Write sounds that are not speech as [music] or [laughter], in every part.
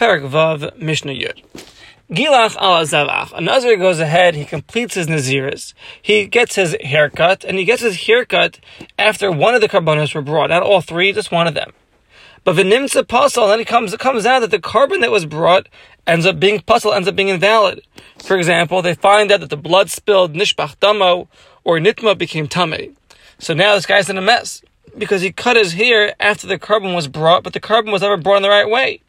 Perak Vav, Mishnah Yud. Gilach al Zavach. A Nazir goes ahead, he completes his Naziris, he gets his haircut, and he gets his haircut after one of the carbonos were brought. Not all three, just one of them. But Vinimsa Puzzle, then it comes, it comes out that the carbon that was brought ends up being puzzle, ends up being invalid. For example, they find out that the blood spilled Nishbach Damo or Nitma became Tame. So now this guy's in a mess because he cut his hair after the carbon was brought, but the carbon was never brought in the right way.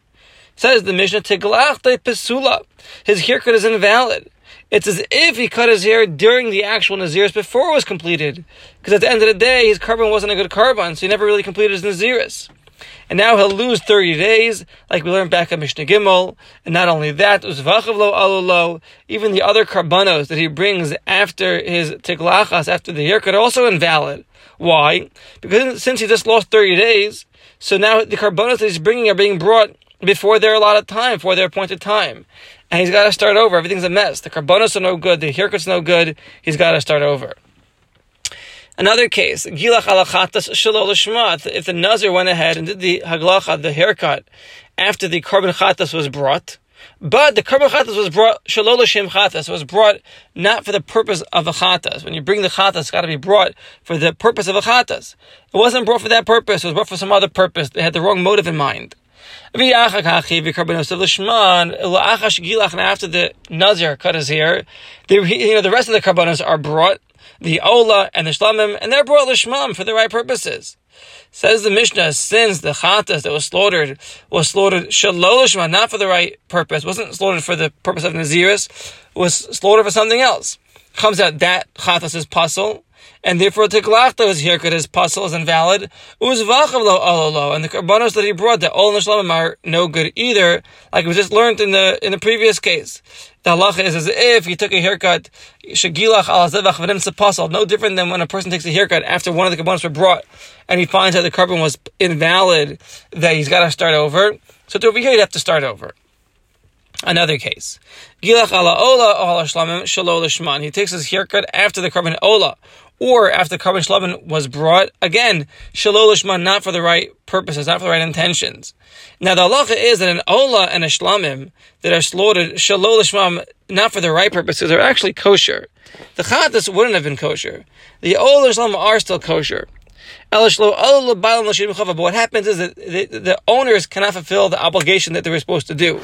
Says the Mishnah, Tiglach Pesula. His haircut is invalid. It's as if he cut his hair during the actual Naziris before it was completed. Because at the end of the day, his carbon wasn't a good carbon, so he never really completed his Naziris. And now he'll lose 30 days, like we learned back at Mishnah Gimel. And not only that, Uzvachavlo Alulo, even the other carbonos that he brings after his tiglachas, after the haircut, are also invalid. Why? Because since he just lost 30 days, so now the carbonos that he's bringing are being brought before their allotted time, before their appointed time. And he's got to start over. Everything's a mess. The carbonos are no good. The haircut's no good. He's got to start over. Another case, gilach shalol If the nazir went ahead and did the haglacha, the haircut, after the carbon chatas was brought, but the carbon chatas was brought shalol l'shem chatas was brought not for the purpose of a chatas. When you bring the chatas, it's got to be brought for the purpose of a chatas. It wasn't brought for that purpose. It was brought for some other purpose. They had the wrong motive in mind. And after the Nazir cut his hair, the, you know, the rest of the carbonos are brought, the Ola and the Shlamim, and they're brought Lishmam for the right purposes. Says the Mishnah, since the Chatas that was slaughtered was slaughtered Shalolishma, not for the right purpose, wasn't slaughtered for the purpose of Naziris, was slaughtered for something else. Comes out that Chatas is puzzle, and therefore tiklachta his haircut, his puzzle is invalid. And the karbanos that he brought, the ol nishlamim are no good either, like we just learned in the in the previous case. The halacha is as if he took a haircut, shagilach al zevach v'nim no different than when a person takes a haircut after one of the karbanos were brought, and he finds that the carbon was invalid, that he's got to start over. So to over here, he'd have to start over. Another case. Gilach ala ola ala shlamim shman. He takes his haircut after the carbon ola, or after the carbon shlamim was brought. Again, shalol shman, not for the right purposes, not for the right intentions. Now the halacha is that an ola and a shlamim that are slaughtered shalol shman, not for the right purposes, are actually kosher. The chatas wouldn't have been kosher. The ola and shlamim are still kosher. But what happens is that the, the owners cannot fulfill the obligation that they were supposed to do.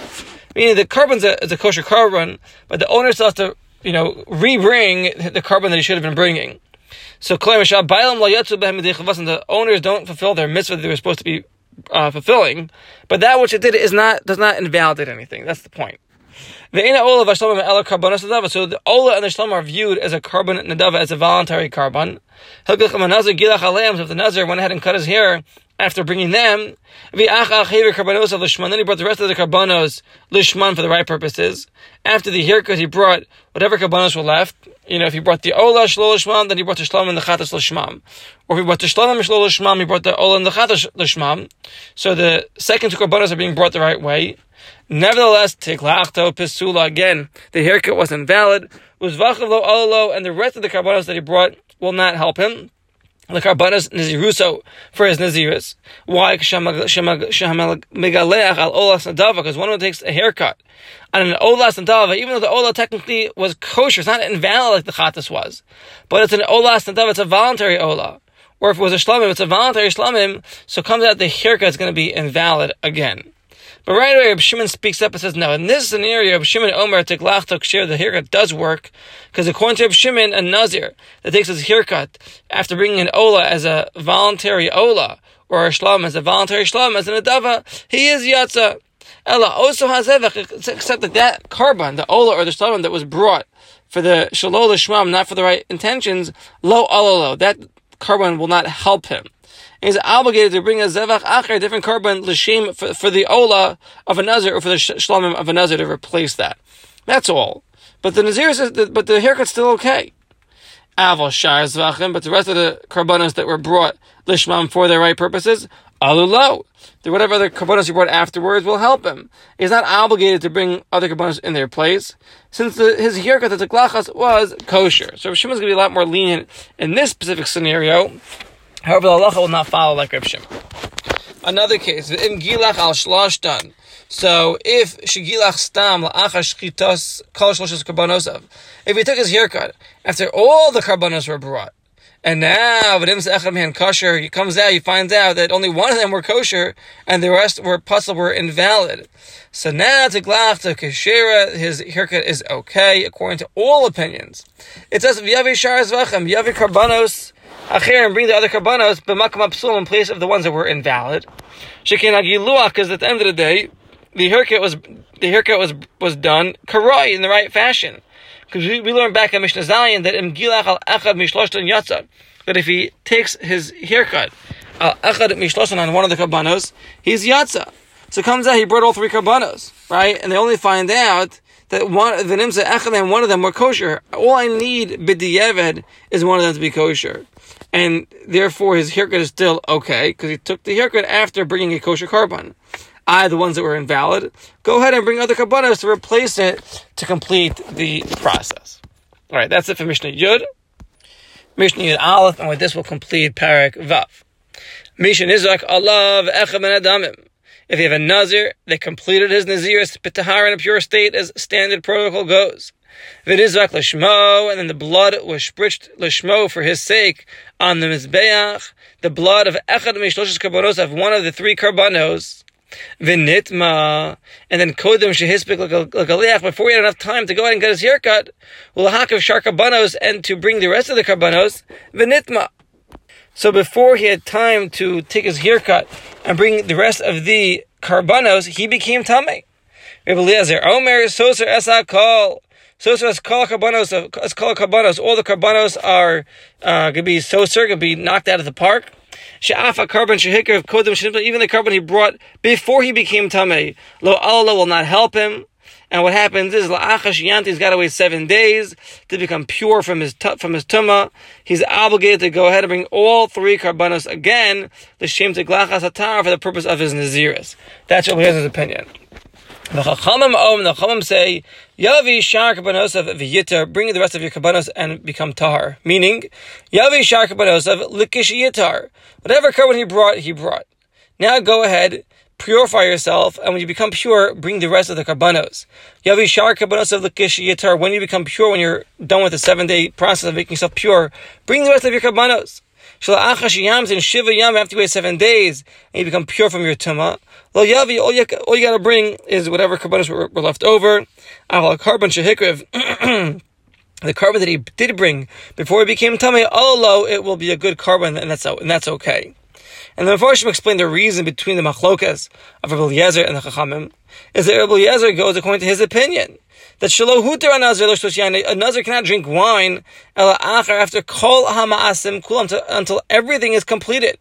Meaning the carbon's a, is a kosher carbon, but the owner still has to, you know, re-bring the carbon that he should have been bringing. So the owners don't fulfill their mitzvah that they were supposed to be uh, fulfilling, but that which it did is not does not invalidate anything. That's the point. So the Ola and the Shlam are viewed as a carbon nadava, as a voluntary carbon. If the Nazir went ahead and cut his hair after bringing them, then he brought the rest of the carbonos lishman for the right purposes. After the haircut, he brought whatever carbonos were left. You know, if he brought the ola shlol then he brought the shlam and the chatas lishmam. Or if he brought the shlam and shlol lishmam, he brought the ola and the chatas lishmam. So the second two carbonos are being brought the right way. Nevertheless, tiklachto pisula again, the haircut was invalid. Uzvachalo olo, and the rest of the carbonos that he brought will not help him the karbanas naziruso for his nazirus. Why? Because one of them takes a haircut on an olas nadava, even though the ola technically was kosher, it's not invalid like the chatas was, but it's an olas nadava, it's a voluntary ola. Or if it was a shlamim, it's a voluntary shlamim, so comes out the haircut is going to be invalid again. But right away, Reb Shimon speaks up and says, no, in this scenario, Reb Shimon Omer Tiklach Tokshir, the haircut does work, because according to Reb Shimon, a Nazir that takes his haircut after bringing an Ola as a voluntary Ola, or a Shlam as a voluntary Shlam, as an Adava, he is Yatza. Ella also has except that that carbon, the Ola or the Shlam that was brought for the Shalol Shmam, not for the right intentions, lo alolo, that carbon will not help him he's obligated to bring a zevach acher, different carbon l'shem for, for the ola of a nazir or for the shlamim of a nazir to replace that. That's all. But the nazir says, but the haircut's still okay. Aval shar zvachim, but the rest of the carbonas that were brought lishmam for their right purposes, alulo. The whatever other carbonas he brought afterwards will help him. He's not obligated to bring other carbonas in their place, since the, his haircut, the teklachas, was kosher. So Shimon's going to be a lot more lenient in this specific scenario However, the halacha will not follow like Reb Shimon. Another case, in Gilach al Shlashtan, So if shigilach stam la'achar shchitos kol shloshes karbonosav, if he took his haircut after all the karbonos were brought, and now v'dim echad kosher, he comes out, he finds out that only one of them were kosher, and the rest were puzzle were invalid. So now to glach to kashira, his haircut is okay according to all opinions. It says v'yavi sharas v'achem v'yavi karbonos acher and bring the other karbonos b'makam apsul in place of the ones that were invalid. Shekin agiluach because at the end of the day the haircut was the haircut was was done karai in the right fashion. Because we, we learned back in Mishnah Zayin that im gilach al echad mishloshton yatsa that if he takes his haircut al echad mishloshton on one of the karbanos, he's yatsa. So it comes out he brought all three karbanos, right? And they only find out that one the nimsa echad one of them were kosher. All I need b'diyeved is one of them to be kosher. And therefore his haircut is still okay, because he took the haircut after bringing a kosher carbon. I, the ones that were invalid, go ahead and bring other kabbanas to replace it to complete the process. All right, that's it for Mishnah Yud. Mishnah Yud Aleph, and with this we'll complete Parak Vav. Mishnah Nizak Allah Echem and Adamim. If you have a Nazir that completed his Naziris Pitahar in a pure state as standard protocol goes. V'nizvak l'shmo, and then the blood was spritched l'shmo for his sake on the Mizbeach, the blood of Echad Mishloshes Karbonos of one of the three Karbanos, Vinitma, and then Kodem Shehispik a before he had enough time to go ahead and get his haircut, will of Shar Karbanos and to bring the rest of the Karbanos, Vinitma. So before he had time to take his haircut and bring the rest of the Karbanos, he became Tame. Rabbi Eliezer, Omer, Soser, Esa, Kol. Soser, Es Kol Karbanos, Es Kol Karbanos. All the Karbanos are uh, to be Soser, to be knocked out of the park. She'afa carbon shehikr of kodem even the carbon he brought before he became tamei. Lo Allah will not help him. And what happens is la'achash yanti's got to wait seven days to become pure from his from his tuma. He's obligated to go ahead and bring all three karbanos again, the shem to glachas for the purpose of his naziris. That's what his opinion. The Chachamim Om, the Chachamim say, Yavi Shar Kabbanosav V'yitar, bring the rest of your Kabbanos and become Tahar. Meaning, Yavi Shar Kabbanosav Likish Yitar. Whatever carbon he brought, he brought. Now go ahead, purify yourself, and when you become pure, bring the rest of the Kabbanos. Yavi Shar Kabbanosav Likish Yitar. When you become pure, when you're done with the seven day process of making yourself pure, bring the rest of your Kabbanos. Shala'achash yams in Shiva yam after you wait seven days, and you become pure from your tumah. Lo yavi, all you, all you gotta bring is whatever carbonates were, were left over. Aval carbon shehikriv. [clears throat] the carbon that he did bring before he became tamei, although it will be a good carbon, and that's and that's okay. And the Mepharshim explain the reason between the machlokas of Rabbi Eliezer and the Chachamim is that Rabbi Eliezer goes according to his opinion that shelo huter a nazir a nazir cannot drink wine after kol hamaasim kulam until everything is completed.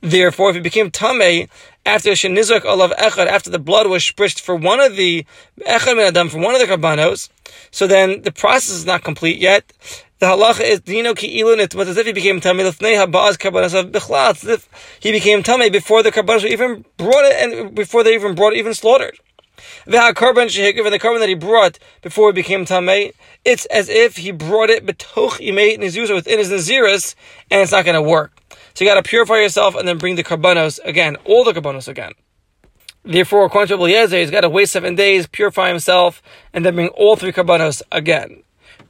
Therefore, if he became tamei after shenizrak olav echad, after the blood was spritched for one of the echad adam for one of the karbanos, so then the process is not complete yet. The halacha is dino ki ilunit, but as if he became tamei lefnei habaz karbanos of as if he became tamei before the karbanos were even brought it and before they even brought it, even slaughtered. The carbon shehikriv and the carbon that he brought before he became tamei, it's as if he brought it betoch imei nizuz within his naziris, and it's not going to work. So you got to purify yourself and then bring the karbanos again, all the karbanos again. Therefore, according to Eliezer, he's got to wait seven days, purify himself, and then bring all three karbanos again.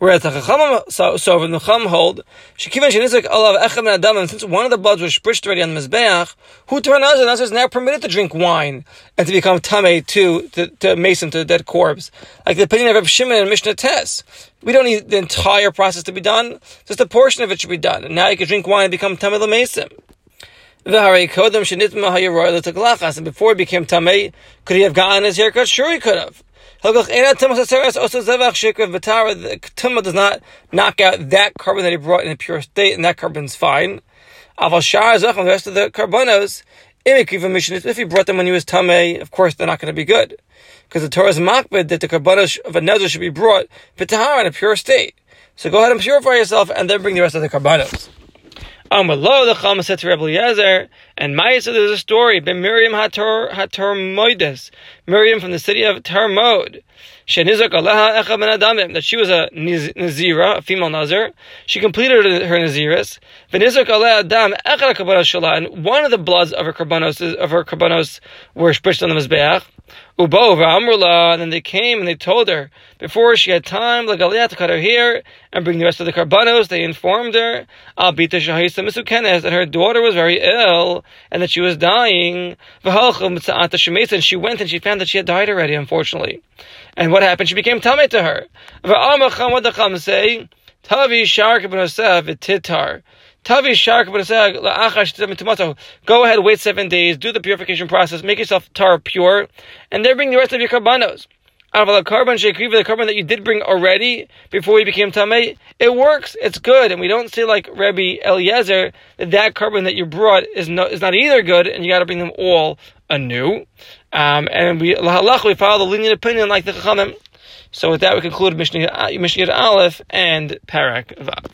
Whereas the Chacham so, so the Chacham hold, Shekivan Shenizik Olav Echem Adam, and since one of the bloods was spritched already on the Mizbeach, who Taranaz, and is now permitted to drink wine and to become Tame to, to, to mason to a dead corpse. Like the opinion of Reb Shimon and Mishnah Tess. We don't need the entire process to be done, just a portion of it should be done. And now you can drink wine and become Tame Mason. And before he became Tamei, could he have gotten his haircut? Sure he could have. The tumah does not knock out that carbon that he brought in a pure state, and that carbon's fine. The rest of the carbonos, if he brought them when he was tamei, of course they're not going to be good, because the Torah is makbid that the carbonos of a nezah should be brought b'tahara in a pure state. So go ahead and purify yourself, and then bring the rest of the carbonos. Amalo, the Chama said to and Ma'isa, there's a story, Ben Miriam Hator, Hator Moides, Miriam from the city of Ben Adamim, that she was a Nazira, a female Nazir. She completed her Naziris. Venizak Adam Shalah, and one of the bloods of her Kabbanos, of her Kabbanos were spritched on the Mizbeach. Ubo Amrula, and then they came and they told her before she had time, Lagalia to cut her hair and bring the rest of the karbanos. They informed her, Albita Shahisa Misukenes, that her daughter was very ill and that she was dying. And she went and she found that she had died already, unfortunately. And what happened? She became tamei to her. What the Chum say? Tavi Shark Titar. Tavi Shark Go ahead, wait seven days, do the purification process, make yourself tar pure, and then bring the rest of your karbanos. Aval carbon shekriva, the carbon that you did bring already before you became tamei, it works, it's good, and we don't say like Rabbi Eliezer that that carbon that you brought is not is not either good, and you got to bring them all anew. Um, and we halach we follow the lenient opinion like the chachamim. So with that, we conclude Mishnah Mishnah Aleph and Parak Vav.